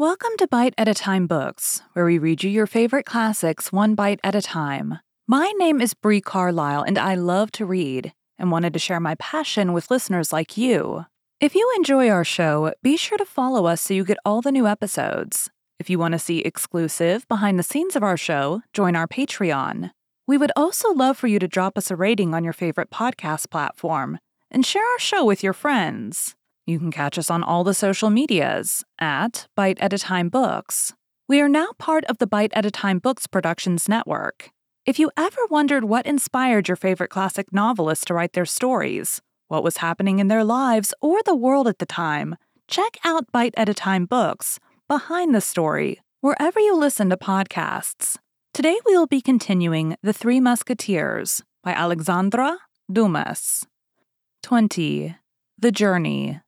Welcome to Bite at a Time Books, where we read you your favorite classics one bite at a time. My name is Bree Carlisle, and I love to read and wanted to share my passion with listeners like you. If you enjoy our show, be sure to follow us so you get all the new episodes. If you want to see exclusive behind the scenes of our show, join our Patreon. We would also love for you to drop us a rating on your favorite podcast platform and share our show with your friends. You can catch us on all the social medias at Bite at a Time Books. We are now part of the Bite at a Time Books Productions Network. If you ever wondered what inspired your favorite classic novelists to write their stories, what was happening in their lives or the world at the time, check out Bite at a Time Books, Behind the Story, wherever you listen to podcasts. Today we will be continuing The Three Musketeers by Alexandre Dumas. 20. The Journey.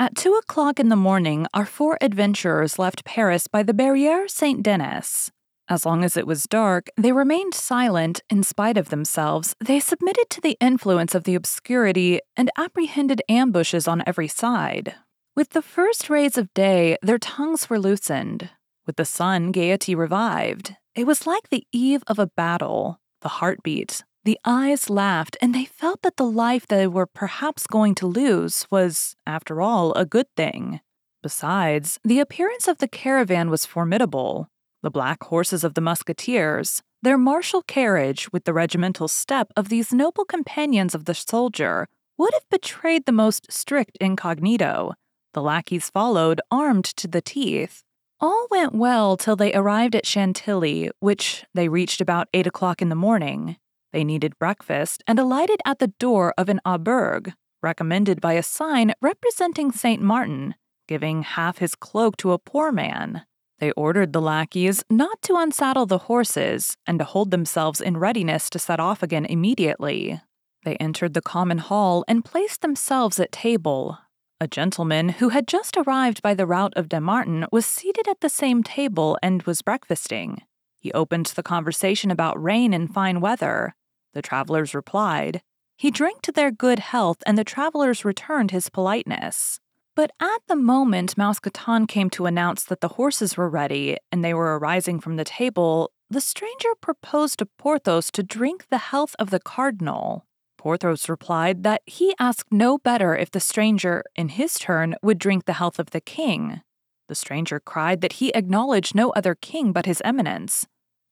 At two o'clock in the morning, our four adventurers left Paris by the Barriere Saint Denis. As long as it was dark, they remained silent in spite of themselves. They submitted to the influence of the obscurity and apprehended ambushes on every side. With the first rays of day, their tongues were loosened. With the sun, gaiety revived. It was like the eve of a battle. The heart beat, the eyes laughed, and they felt that the life they were perhaps going to lose was, after all, a good thing. Besides, the appearance of the caravan was formidable. The black horses of the musketeers, their martial carriage with the regimental step of these noble companions of the soldier, would have betrayed the most strict incognito. The lackeys followed, armed to the teeth. All went well till they arrived at Chantilly, which they reached about eight o'clock in the morning. They needed breakfast and alighted at the door of an auberge, recommended by a sign representing St. Martin, giving half his cloak to a poor man. They ordered the lackeys not to unsaddle the horses and to hold themselves in readiness to set off again immediately. They entered the common hall and placed themselves at table. A gentleman who had just arrived by the route of Dammartin was seated at the same table and was breakfasting. He opened the conversation about rain and fine weather. The travelers replied. He drank to their good health, and the travelers returned his politeness. But at the moment Mousqueton came to announce that the horses were ready and they were arising from the table, the stranger proposed to Porthos to drink the health of the cardinal. Porthos replied that he asked no better if the stranger, in his turn, would drink the health of the king. The stranger cried that he acknowledged no other king but his eminence.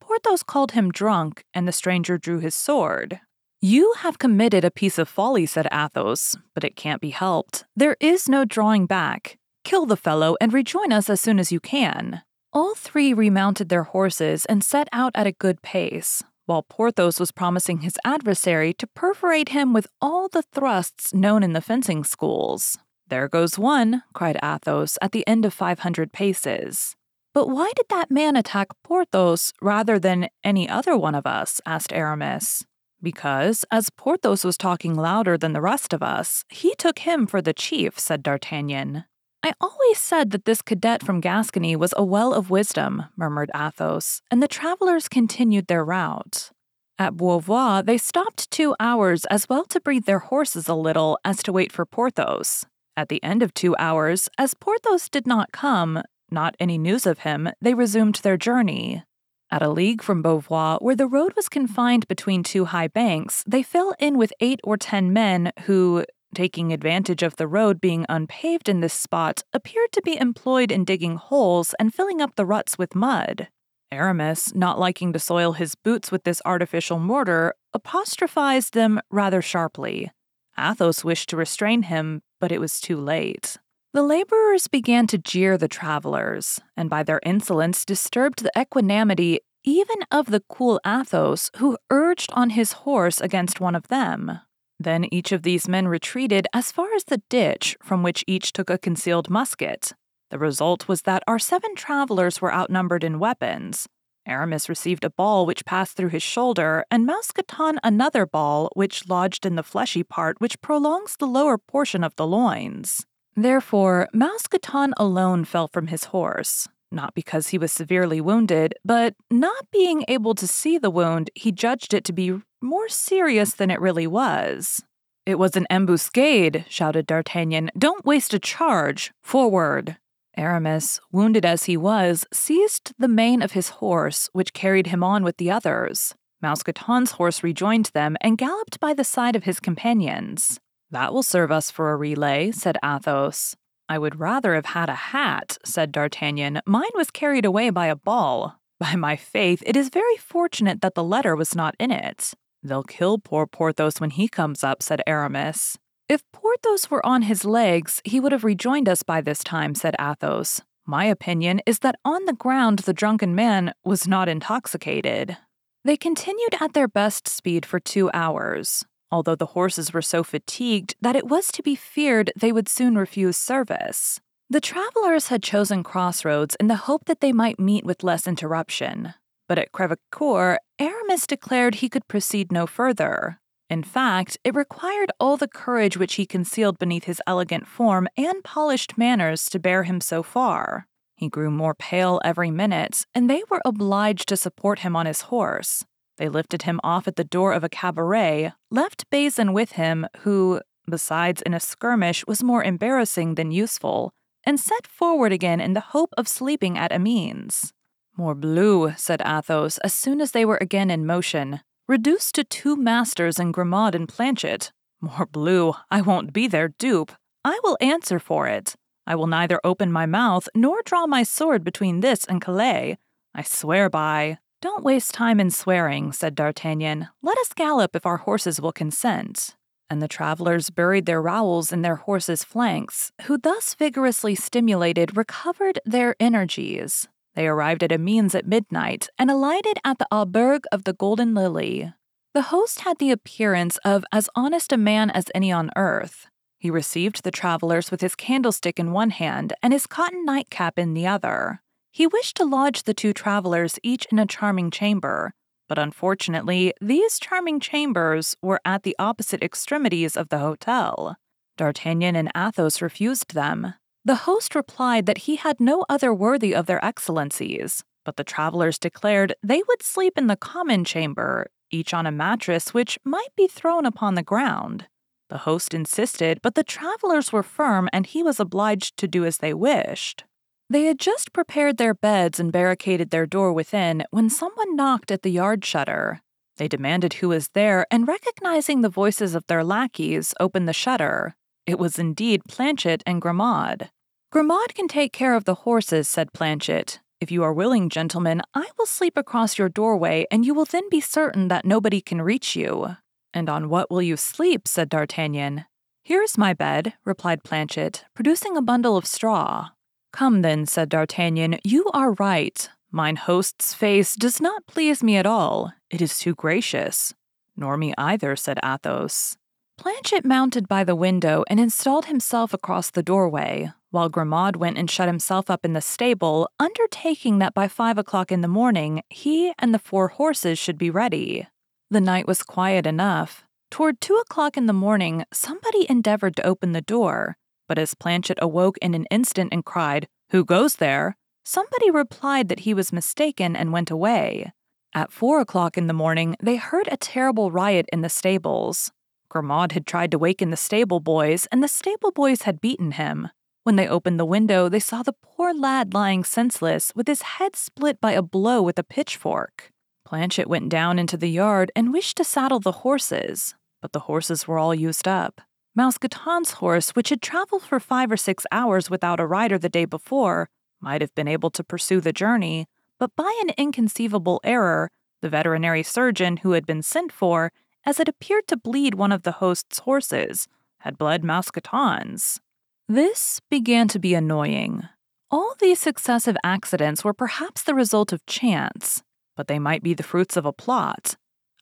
Porthos called him drunk, and the stranger drew his sword. You have committed a piece of folly, said Athos, but it can't be helped. There is no drawing back. Kill the fellow and rejoin us as soon as you can. All three remounted their horses and set out at a good pace, while Porthos was promising his adversary to perforate him with all the thrusts known in the fencing schools. There goes one, cried Athos at the end of 500 paces. But why did that man attack Porthos rather than any other one of us? asked Aramis. Because, as Porthos was talking louder than the rest of us, he took him for the chief, said D'Artagnan. I always said that this cadet from Gascony was a well of wisdom, murmured Athos, and the travelers continued their route. At Beauvoir, they stopped two hours as well to breathe their horses a little as to wait for Porthos. At the end of two hours, as Porthos did not come, not any news of him, they resumed their journey. At a league from Beauvoir, where the road was confined between two high banks, they fell in with eight or ten men who, taking advantage of the road being unpaved in this spot, appeared to be employed in digging holes and filling up the ruts with mud. Aramis, not liking to soil his boots with this artificial mortar, apostrophized them rather sharply. Athos wished to restrain him, but it was too late. The laborers began to jeer the travelers, and by their insolence disturbed the equanimity even of the cool Athos, who urged on his horse against one of them. Then each of these men retreated as far as the ditch, from which each took a concealed musket. The result was that our seven travelers were outnumbered in weapons. Aramis received a ball which passed through his shoulder, and Mousqueton another ball which lodged in the fleshy part which prolongs the lower portion of the loins. Therefore, Mousqueton alone fell from his horse, not because he was severely wounded, but not being able to see the wound, he judged it to be more serious than it really was. It was an ambuscade, shouted D'Artagnan. Don't waste a charge. Forward. Aramis, wounded as he was, seized the mane of his horse, which carried him on with the others. Mousqueton's horse rejoined them and galloped by the side of his companions. That will serve us for a relay, said Athos. I would rather have had a hat, said D'Artagnan. Mine was carried away by a ball. By my faith, it is very fortunate that the letter was not in it. They'll kill poor Porthos when he comes up, said Aramis. If Porthos were on his legs, he would have rejoined us by this time, said Athos. My opinion is that on the ground the drunken man was not intoxicated. They continued at their best speed for two hours, although the horses were so fatigued that it was to be feared they would soon refuse service. The travelers had chosen crossroads in the hope that they might meet with less interruption, but at Crevecoeur, Aramis declared he could proceed no further, in fact, it required all the courage which he concealed beneath his elegant form and polished manners to bear him so far. He grew more pale every minute, and they were obliged to support him on his horse. They lifted him off at the door of a cabaret, left Bazin with him, who, besides in a skirmish, was more embarrassing than useful, and set forward again in the hope of sleeping at Amiens. Morbleu, said Athos, as soon as they were again in motion. Reduced to two masters in Grimaud and Planchet. Morbleu, I won't be their dupe. I will answer for it. I will neither open my mouth nor draw my sword between this and Calais. I swear by. Don't waste time in swearing, said D'Artagnan. Let us gallop if our horses will consent. And the travelers buried their rowels in their horses' flanks, who thus vigorously stimulated recovered their energies. They arrived at Amiens at midnight and alighted at the Auberge of the Golden Lily. The host had the appearance of as honest a man as any on earth. He received the travelers with his candlestick in one hand and his cotton nightcap in the other. He wished to lodge the two travelers each in a charming chamber, but unfortunately, these charming chambers were at the opposite extremities of the hotel. D'Artagnan and Athos refused them. The host replied that he had no other worthy of their excellencies, but the travelers declared they would sleep in the common chamber, each on a mattress which might be thrown upon the ground. The host insisted, but the travelers were firm and he was obliged to do as they wished. They had just prepared their beds and barricaded their door within when someone knocked at the yard shutter. They demanded who was there, and recognizing the voices of their lackeys, opened the shutter. It was indeed Planchet and Grimaud. Grimaud can take care of the horses, said Planchet. If you are willing, gentlemen, I will sleep across your doorway, and you will then be certain that nobody can reach you. And on what will you sleep? said D'Artagnan. Here is my bed, replied Planchet, producing a bundle of straw. Come then, said D'Artagnan, you are right. Mine host's face does not please me at all. It is too gracious. Nor me either, said Athos. Planchet mounted by the window and installed himself across the doorway, while Grimaud went and shut himself up in the stable, undertaking that by five o'clock in the morning he and the four horses should be ready. The night was quiet enough. Toward two o'clock in the morning, somebody endeavored to open the door, but as Planchet awoke in an instant and cried, Who goes there? somebody replied that he was mistaken and went away. At four o'clock in the morning, they heard a terrible riot in the stables. Grimaud had tried to waken the stable boys, and the stable boys had beaten him. When they opened the window, they saw the poor lad lying senseless, with his head split by a blow with a pitchfork. Planchet went down into the yard and wished to saddle the horses, but the horses were all used up. Mousqueton's horse, which had traveled for five or six hours without a rider the day before, might have been able to pursue the journey, but by an inconceivable error, the veterinary surgeon who had been sent for, as it appeared to bleed one of the host's horses, had bled Mousqueton's. This began to be annoying. All these successive accidents were perhaps the result of chance, but they might be the fruits of a plot.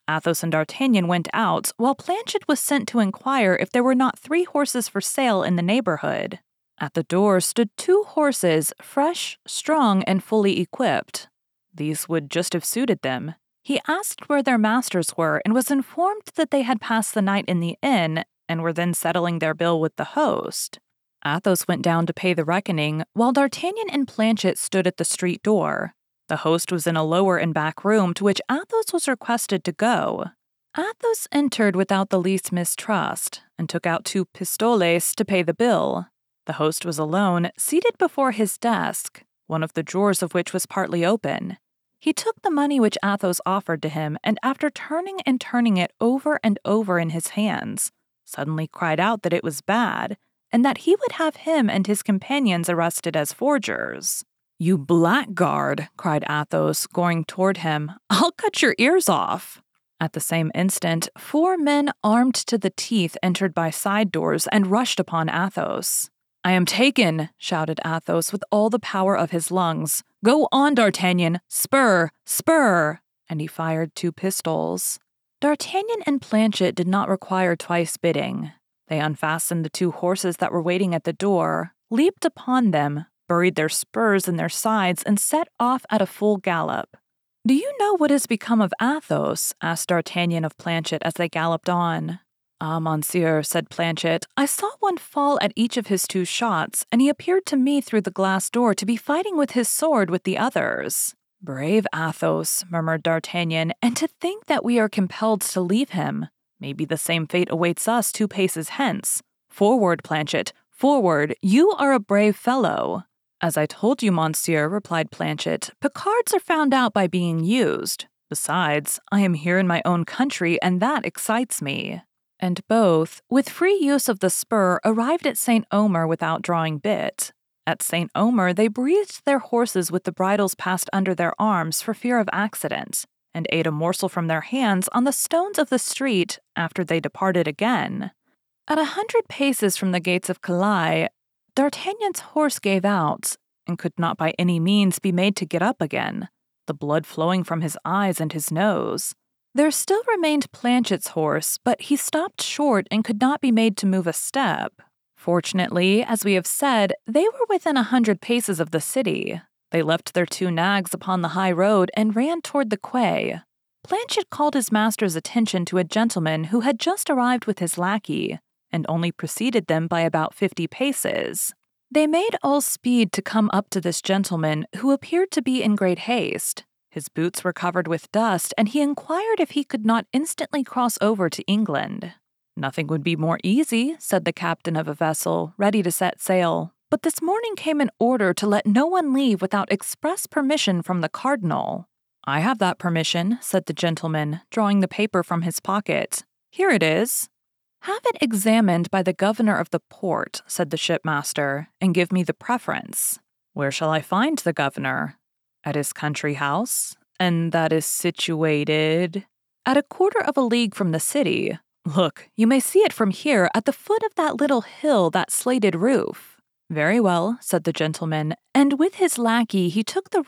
Athos and D'Artagnan went out, while Planchet was sent to inquire if there were not three horses for sale in the neighborhood. At the door stood two horses, fresh, strong, and fully equipped. These would just have suited them. He asked where their masters were and was informed that they had passed the night in the inn and were then settling their bill with the host. Athos went down to pay the reckoning, while D'Artagnan and Planchet stood at the street door. The host was in a lower and back room to which Athos was requested to go. Athos entered without the least mistrust and took out two pistoles to pay the bill. The host was alone, seated before his desk, one of the drawers of which was partly open. He took the money which Athos offered to him, and after turning and turning it over and over in his hands, suddenly cried out that it was bad, and that he would have him and his companions arrested as forgers. You blackguard, cried Athos, going toward him. I'll cut your ears off. At the same instant, four men armed to the teeth entered by side doors and rushed upon Athos. I am taken, shouted Athos with all the power of his lungs. Go on, D'Artagnan! Spur! Spur! And he fired two pistols. D'Artagnan and Planchet did not require twice bidding. They unfastened the two horses that were waiting at the door, leaped upon them, buried their spurs in their sides, and set off at a full gallop. Do you know what has become of Athos? asked D'Artagnan of Planchet as they galloped on. Ah, monsieur, said Planchet, I saw one fall at each of his two shots, and he appeared to me through the glass door to be fighting with his sword with the others. Brave Athos, murmured D'Artagnan, and to think that we are compelled to leave him. Maybe the same fate awaits us two paces hence. Forward, Planchet, forward, you are a brave fellow. As I told you, monsieur, replied Planchet, Picards are found out by being used. Besides, I am here in my own country, and that excites me. And both, with free use of the spur, arrived at St. Omer without drawing bit. At St. Omer, they breathed their horses with the bridles passed under their arms for fear of accident, and ate a morsel from their hands on the stones of the street after they departed again. At a hundred paces from the gates of Calais, D'Artagnan's horse gave out, and could not by any means be made to get up again, the blood flowing from his eyes and his nose. There still remained Planchet's horse, but he stopped short and could not be made to move a step. Fortunately, as we have said, they were within a hundred paces of the city. They left their two nags upon the high road and ran toward the quay. Planchet called his master's attention to a gentleman who had just arrived with his lackey, and only preceded them by about fifty paces. They made all speed to come up to this gentleman, who appeared to be in great haste. His boots were covered with dust, and he inquired if he could not instantly cross over to England. Nothing would be more easy, said the captain of a vessel, ready to set sail. But this morning came an order to let no one leave without express permission from the cardinal. I have that permission, said the gentleman, drawing the paper from his pocket. Here it is. Have it examined by the governor of the port, said the shipmaster, and give me the preference. Where shall I find the governor? At his country house, and that is situated at a quarter of a league from the city. Look, you may see it from here at the foot of that little hill, that slated roof. Very well, said the gentleman, and with his lackey he took the